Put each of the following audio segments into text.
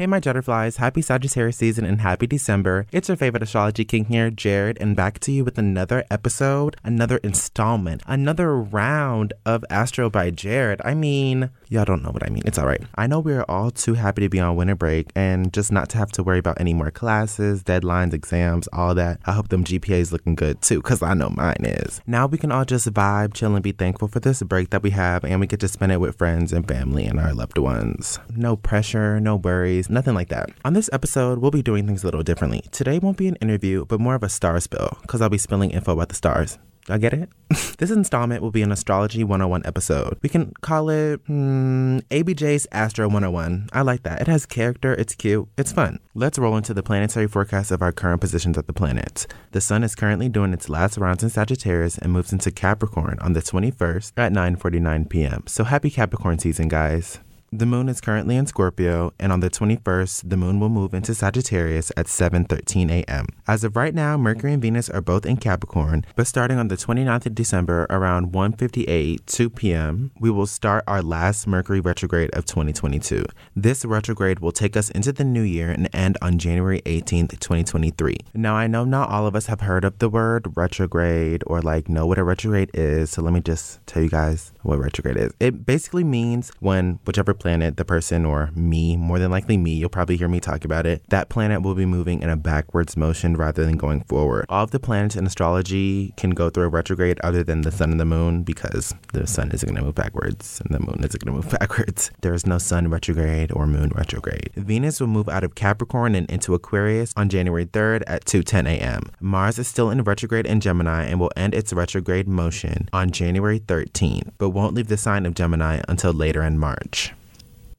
Hey, my Jutterflies, happy Sagittarius season and happy December. It's your favorite astrology king here, Jared, and back to you with another episode, another installment, another round of Astro by Jared. I mean, y'all don't know what I mean. It's all right. I know we're all too happy to be on winter break and just not to have to worry about any more classes, deadlines, exams, all that. I hope them GPAs looking good too, because I know mine is. Now we can all just vibe, chill, and be thankful for this break that we have, and we get to spend it with friends and family and our loved ones. No pressure, no worries nothing like that. On this episode, we'll be doing things a little differently. Today won't be an interview, but more of a star spill, because I'll be spilling info about the stars. I get it? this installment will be an Astrology 101 episode. We can call it hmm, ABJ's Astro 101. I like that. It has character, it's cute, it's fun. Let's roll into the planetary forecast of our current positions of the planets. The Sun is currently doing its last rounds in Sagittarius and moves into Capricorn on the 21st at 9:49 p.m. So happy Capricorn season, guys. The moon is currently in Scorpio, and on the 21st, the moon will move into Sagittarius at 7:13 a.m. As of right now, Mercury and Venus are both in Capricorn, but starting on the 29th of December around 1:58 2 p.m., we will start our last Mercury retrograde of 2022. This retrograde will take us into the new year and end on January 18th, 2023. Now, I know not all of us have heard of the word retrograde or like know what a retrograde is, so let me just tell you guys what retrograde is. It basically means when whichever planet, the person, or me, more than likely me, you'll probably hear me talk about it, that planet will be moving in a backwards motion rather than going forward. All of the planets in astrology can go through a retrograde other than the sun and the moon because the sun isn't going to move backwards and the moon isn't going to move backwards. There is no sun retrograde or moon retrograde. Venus will move out of Capricorn and into Aquarius on January 3rd at 2:10 a.m. Mars is still in retrograde in Gemini and will end its retrograde motion on January 13th, but won't leave the sign of Gemini until later in March.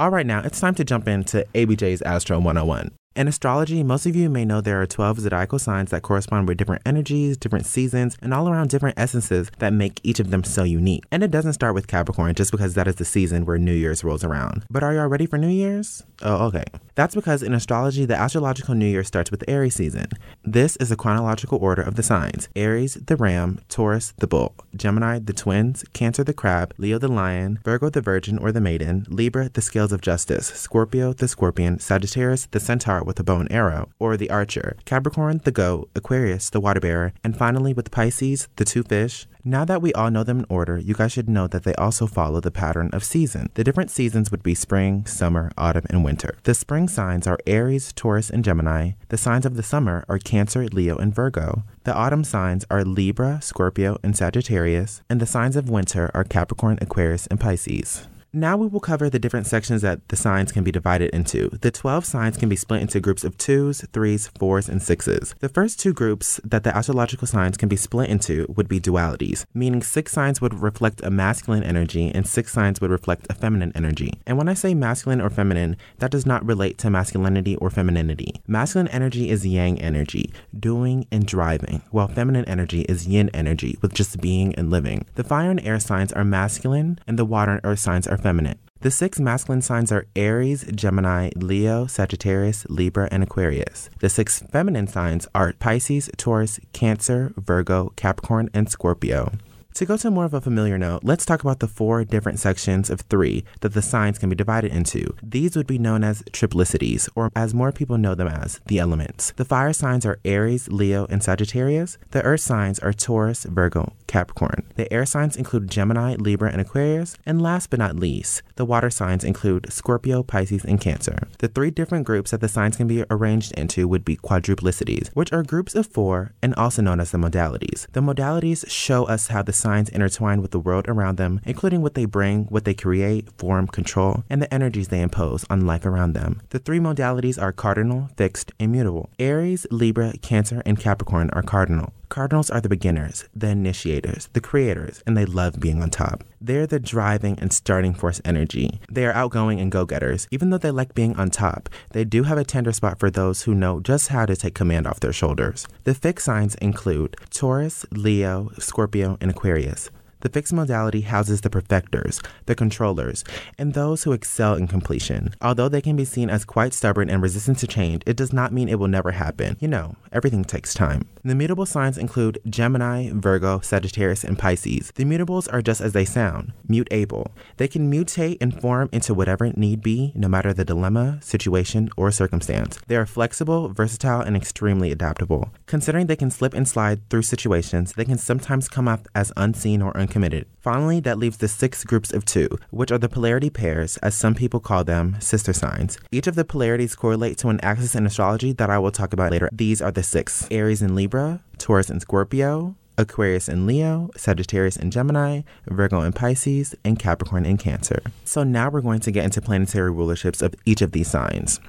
All right, now it's time to jump into ABJ's Astro 101. In astrology, most of you may know there are 12 zodiacal signs that correspond with different energies, different seasons, and all around different essences that make each of them so unique. And it doesn't start with Capricorn just because that is the season where New Year's rolls around. But are y'all ready for New Year's? Oh, okay. That's because in astrology, the astrological New Year starts with Aries season. This is the chronological order of the signs Aries, the ram, Taurus, the bull, Gemini, the twins, Cancer, the crab, Leo, the lion, Virgo, the virgin or the maiden, Libra, the scales of justice, Scorpio, the scorpion, Sagittarius, the centaur with a bow and arrow, or the archer, Capricorn, the goat, Aquarius, the water bearer, and finally with Pisces, the two fish, now that we all know them in order, you guys should know that they also follow the pattern of season. The different seasons would be spring, summer, autumn, and winter. The spring signs are Aries, Taurus, and Gemini. The signs of the summer are Cancer, Leo, and Virgo. The autumn signs are Libra, Scorpio, and Sagittarius. And the signs of winter are Capricorn, Aquarius, and Pisces. Now we will cover the different sections that the signs can be divided into. The 12 signs can be split into groups of twos, threes, fours, and sixes. The first two groups that the astrological signs can be split into would be dualities, meaning six signs would reflect a masculine energy and six signs would reflect a feminine energy. And when I say masculine or feminine, that does not relate to masculinity or femininity. Masculine energy is yang energy, doing and driving, while feminine energy is yin energy, with just being and living. The fire and air signs are masculine, and the water and earth signs are feminine. The six masculine signs are Aries, Gemini, Leo, Sagittarius, Libra, and Aquarius. The six feminine signs are Pisces, Taurus, Cancer, Virgo, Capricorn, and Scorpio. To go to more of a familiar note, let's talk about the four different sections of three that the signs can be divided into. These would be known as triplicities, or as more people know them as, the elements. The fire signs are Aries, Leo, and Sagittarius. The earth signs are Taurus, Virgo, Capricorn. The air signs include Gemini, Libra, and Aquarius. And last but not least, the water signs include Scorpio, Pisces, and Cancer. The three different groups that the signs can be arranged into would be quadruplicities, which are groups of four and also known as the modalities. The modalities show us how the signs intertwine with the world around them, including what they bring, what they create, form, control, and the energies they impose on life around them. The three modalities are cardinal, fixed, and mutable. Aries, Libra, Cancer, and Capricorn are cardinal. Cardinals are the beginners, the initiators, the creators, and they love being on top. They're the driving and starting force energy. They are outgoing and go getters. Even though they like being on top, they do have a tender spot for those who know just how to take command off their shoulders. The fixed signs include Taurus, Leo, Scorpio, and Aquarius. The fixed modality houses the perfecters, the controllers, and those who excel in completion. Although they can be seen as quite stubborn and resistant to change, it does not mean it will never happen. You know, everything takes time. The mutable signs include Gemini, Virgo, Sagittarius, and Pisces. The mutables are just as they sound, mutable. They can mutate and form into whatever need be, no matter the dilemma, situation, or circumstance. They are flexible, versatile, and extremely adaptable. Considering they can slip and slide through situations, they can sometimes come off as unseen or uncommitted. Finally, that leaves the six groups of two, which are the polarity pairs, as some people call them, sister signs. Each of the polarities correlate to an axis in astrology that I will talk about later. These are the six Aries and Libra, Taurus and Scorpio, Aquarius and Leo, Sagittarius and Gemini, Virgo and Pisces, and Capricorn and Cancer. So now we're going to get into planetary rulerships of each of these signs.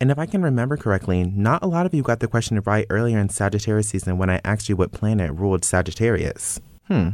And if I can remember correctly, not a lot of you got the question right earlier in Sagittarius season when I asked you what planet ruled Sagittarius. Hmm,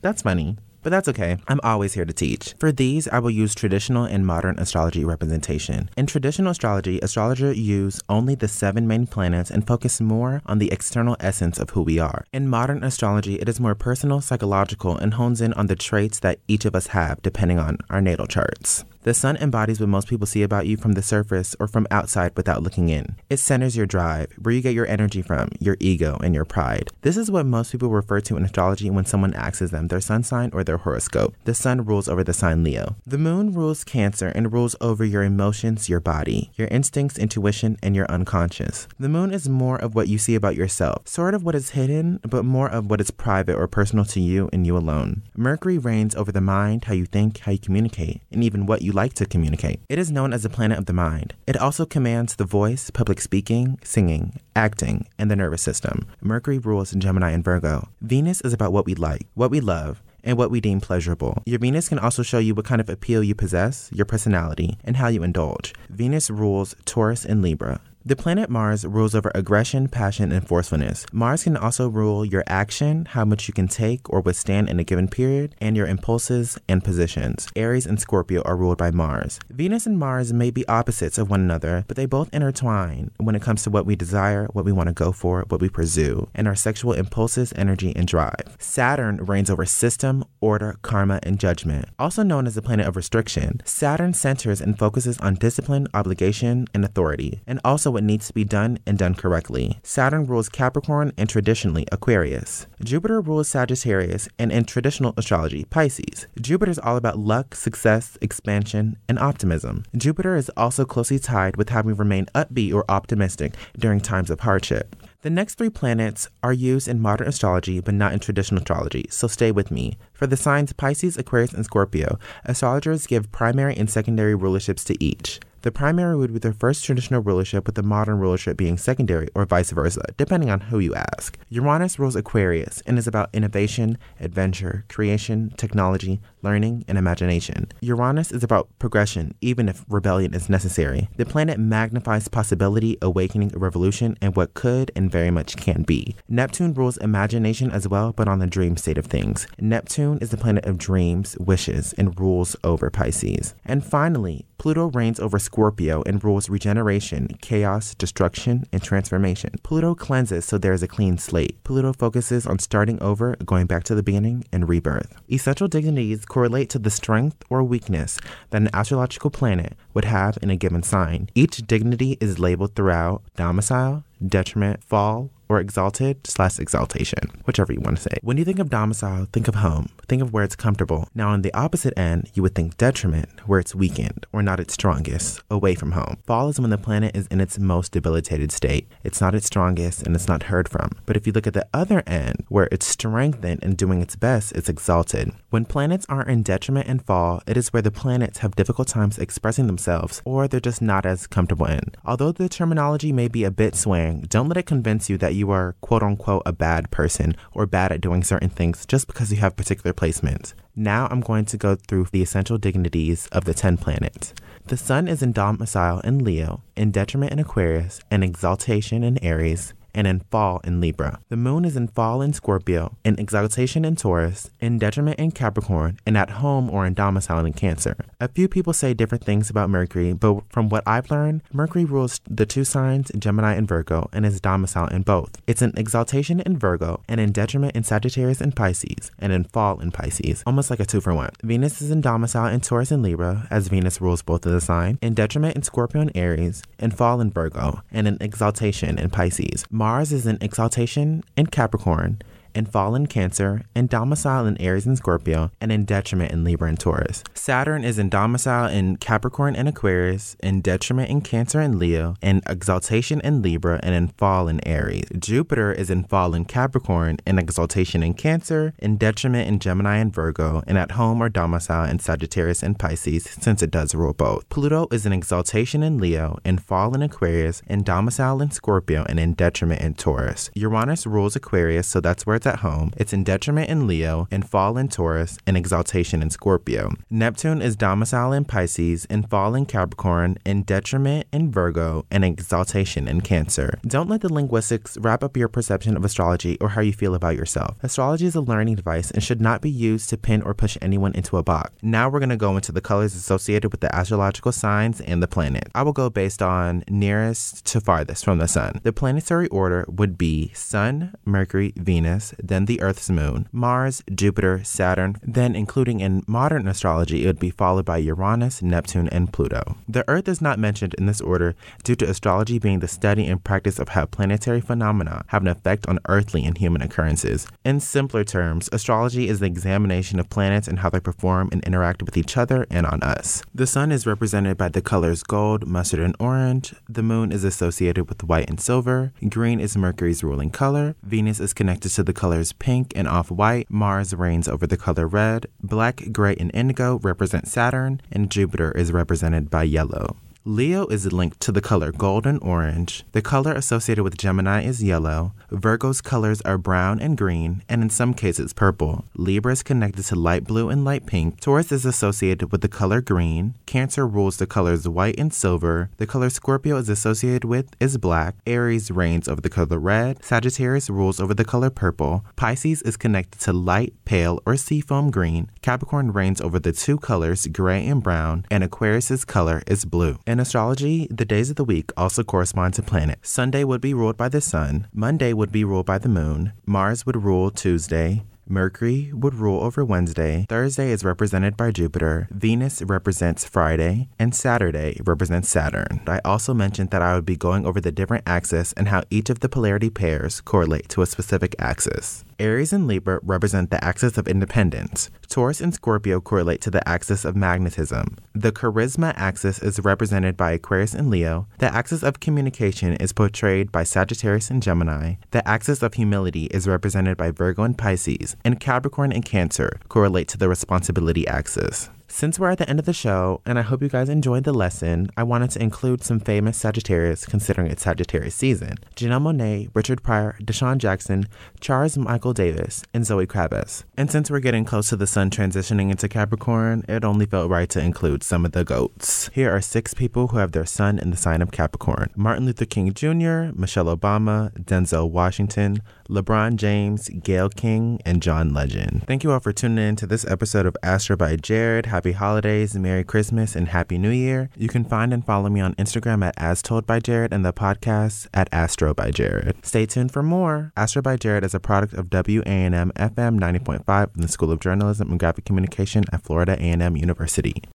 that's funny but that's okay. I'm always here to teach. For these, I will use traditional and modern astrology representation. In traditional astrology, astrologers use only the seven main planets and focus more on the external essence of who we are. In modern astrology, it is more personal, psychological, and hones in on the traits that each of us have depending on our natal charts. The sun embodies what most people see about you from the surface or from outside without looking in. It centers your drive, where you get your energy from, your ego, and your pride. This is what most people refer to in astrology when someone asks them their sun sign or their horoscope. The sun rules over the sign Leo. The moon rules Cancer and rules over your emotions, your body, your instincts, intuition, and your unconscious. The moon is more of what you see about yourself, sort of what is hidden, but more of what is private or personal to you and you alone. Mercury reigns over the mind, how you think, how you communicate, and even what you you like to communicate. It is known as the planet of the mind. It also commands the voice, public speaking, singing, acting, and the nervous system. Mercury rules in Gemini and Virgo. Venus is about what we like, what we love, and what we deem pleasurable. Your Venus can also show you what kind of appeal you possess, your personality, and how you indulge. Venus rules Taurus and Libra. The planet Mars rules over aggression, passion, and forcefulness. Mars can also rule your action, how much you can take or withstand in a given period, and your impulses and positions. Aries and Scorpio are ruled by Mars. Venus and Mars may be opposites of one another, but they both intertwine when it comes to what we desire, what we want to go for, what we pursue, and our sexual impulses, energy, and drive. Saturn reigns over system, order, karma, and judgment. Also known as the planet of restriction, Saturn centers and focuses on discipline, obligation, and authority, and also what needs to be done and done correctly. Saturn rules Capricorn and traditionally Aquarius. Jupiter rules Sagittarius and in traditional astrology, Pisces. Jupiter is all about luck, success, expansion, and optimism. Jupiter is also closely tied with we remain upbeat or optimistic during times of hardship. The next three planets are used in modern astrology but not in traditional astrology, so stay with me. For the signs Pisces, Aquarius, and Scorpio, astrologers give primary and secondary rulerships to each. The primary would be the first traditional rulership, with the modern rulership being secondary, or vice versa, depending on who you ask. Uranus rules Aquarius and is about innovation, adventure, creation, technology, learning, and imagination. Uranus is about progression, even if rebellion is necessary. The planet magnifies possibility, awakening, a revolution, and what could and very much can be. Neptune rules imagination as well, but on the dream state of things. Neptune is the planet of dreams, wishes, and rules over Pisces. And finally, Pluto reigns over Scorpio and rules regeneration, chaos, destruction, and transformation. Pluto cleanses so there is a clean slate. Pluto focuses on starting over, going back to the beginning, and rebirth. Essential dignities correlate to the strength or weakness that an astrological planet would have in a given sign. Each dignity is labeled throughout domicile, detriment, fall, or exalted slash exaltation, whichever you want to say. When you think of domicile, think of home. Think of where it's comfortable. Now, on the opposite end, you would think detriment, where it's weakened or not its strongest, away from home. Fall is when the planet is in its most debilitated state. It's not its strongest and it's not heard from. But if you look at the other end, where it's strengthened and doing its best, it's exalted. When planets are in detriment and fall, it is where the planets have difficult times expressing themselves or they're just not as comfortable in. Although the terminology may be a bit swaying, don't let it convince you that you are quote unquote a bad person or bad at doing certain things just because you have particular placements. Now I'm going to go through the essential dignities of the 10 planets. The sun is in domicile in Leo, in detriment in Aquarius, in exaltation in Aries, and in fall in Libra. The moon is in fall in Scorpio, in exaltation in Taurus, in detriment in Capricorn, and at home or in domicile in Cancer. A few people say different things about Mercury, but from what I've learned, Mercury rules the two signs Gemini and Virgo and is domicile in both. It's in exaltation in Virgo and in detriment in Sagittarius and Pisces, and in fall in Pisces, almost like a two for one. Venus is in domicile in Taurus and Libra, as Venus rules both of the sign, in detriment in Scorpio and Aries, in fall in Virgo, and in exaltation in Pisces. Mars is in exaltation in Capricorn and fall in Cancer, and domicile in Aries and Scorpio, and in detriment in Libra and Taurus. Saturn is in domicile in Capricorn and Aquarius, in detriment in Cancer and Leo, in exaltation in Libra, and in fall in Aries. Jupiter is in fall in Capricorn, in exaltation in Cancer, in detriment in Gemini and Virgo, and at home or domicile in Sagittarius and Pisces, since it does rule both. Pluto is in exaltation in Leo, in fall in Aquarius, in domicile in Scorpio, and in detriment in Taurus. Uranus rules Aquarius, so that's where it's at home. It's in detriment in Leo, in fall in Taurus, and exaltation in Scorpio. Neptune is domicile in Pisces, in fall in Capricorn, in detriment in Virgo, and exaltation in Cancer. Don't let the linguistics wrap up your perception of astrology or how you feel about yourself. Astrology is a learning device and should not be used to pin or push anyone into a box. Now we're going to go into the colors associated with the astrological signs and the planet. I will go based on nearest to farthest from the sun. The planetary order would be Sun, Mercury, Venus, then the Earth's moon, Mars, Jupiter, Saturn, then including in modern astrology, it would be followed by Uranus, Neptune, and Pluto. The Earth is not mentioned in this order due to astrology being the study and practice of how planetary phenomena have an effect on earthly and human occurrences. In simpler terms, astrology is the examination of planets and how they perform and interact with each other and on us. The sun is represented by the colors gold, mustard, and orange. The moon is associated with white and silver. Green is Mercury's ruling color. Venus is connected to the colors pink and off white, Mars reigns over the color red, black, gray, and indigo represent Saturn, and Jupiter is represented by yellow. Leo is linked to the color gold and orange. The color associated with Gemini is yellow. Virgo's colors are brown and green, and in some cases purple. Libra is connected to light blue and light pink. Taurus is associated with the color green. Cancer rules the colors white and silver. The color Scorpio is associated with is black. Aries reigns over the color red. Sagittarius rules over the color purple. Pisces is connected to light, pale, or seafoam green. Capricorn reigns over the two colors gray and brown, and Aquarius's color is blue. And in astrology, the days of the week also correspond to planets. Sunday would be ruled by the sun, Monday would be ruled by the moon, Mars would rule Tuesday, Mercury would rule over Wednesday, Thursday is represented by Jupiter, Venus represents Friday, and Saturday represents Saturn. I also mentioned that I would be going over the different axes and how each of the polarity pairs correlate to a specific axis. Aries and Libra represent the axis of independence. Taurus and Scorpio correlate to the axis of magnetism. The charisma axis is represented by Aquarius and Leo. The axis of communication is portrayed by Sagittarius and Gemini. The axis of humility is represented by Virgo and Pisces. And Capricorn and Cancer correlate to the responsibility axis. Since we're at the end of the show, and I hope you guys enjoyed the lesson, I wanted to include some famous Sagittarius considering it's Sagittarius season. Janelle Monáe, Richard Pryor, DeSean Jackson, Charles Michael Davis, and Zoe Kravitz. And since we're getting close to the sun transitioning into Capricorn, it only felt right to include some of the GOATs. Here are six people who have their sun in the sign of Capricorn. Martin Luther King Jr., Michelle Obama, Denzel Washington, LeBron James, Gayle King, and John Legend. Thank you all for tuning in to this episode of Astro by Jared. Happy holidays, Merry Christmas, and Happy New Year. You can find and follow me on Instagram at As Told by Jared and the podcast at Astro by Jared. Stay tuned for more. Astro by Jared is a product of WANM FM 90.5 in the School of Journalism and Graphic Communication at Florida A&M University.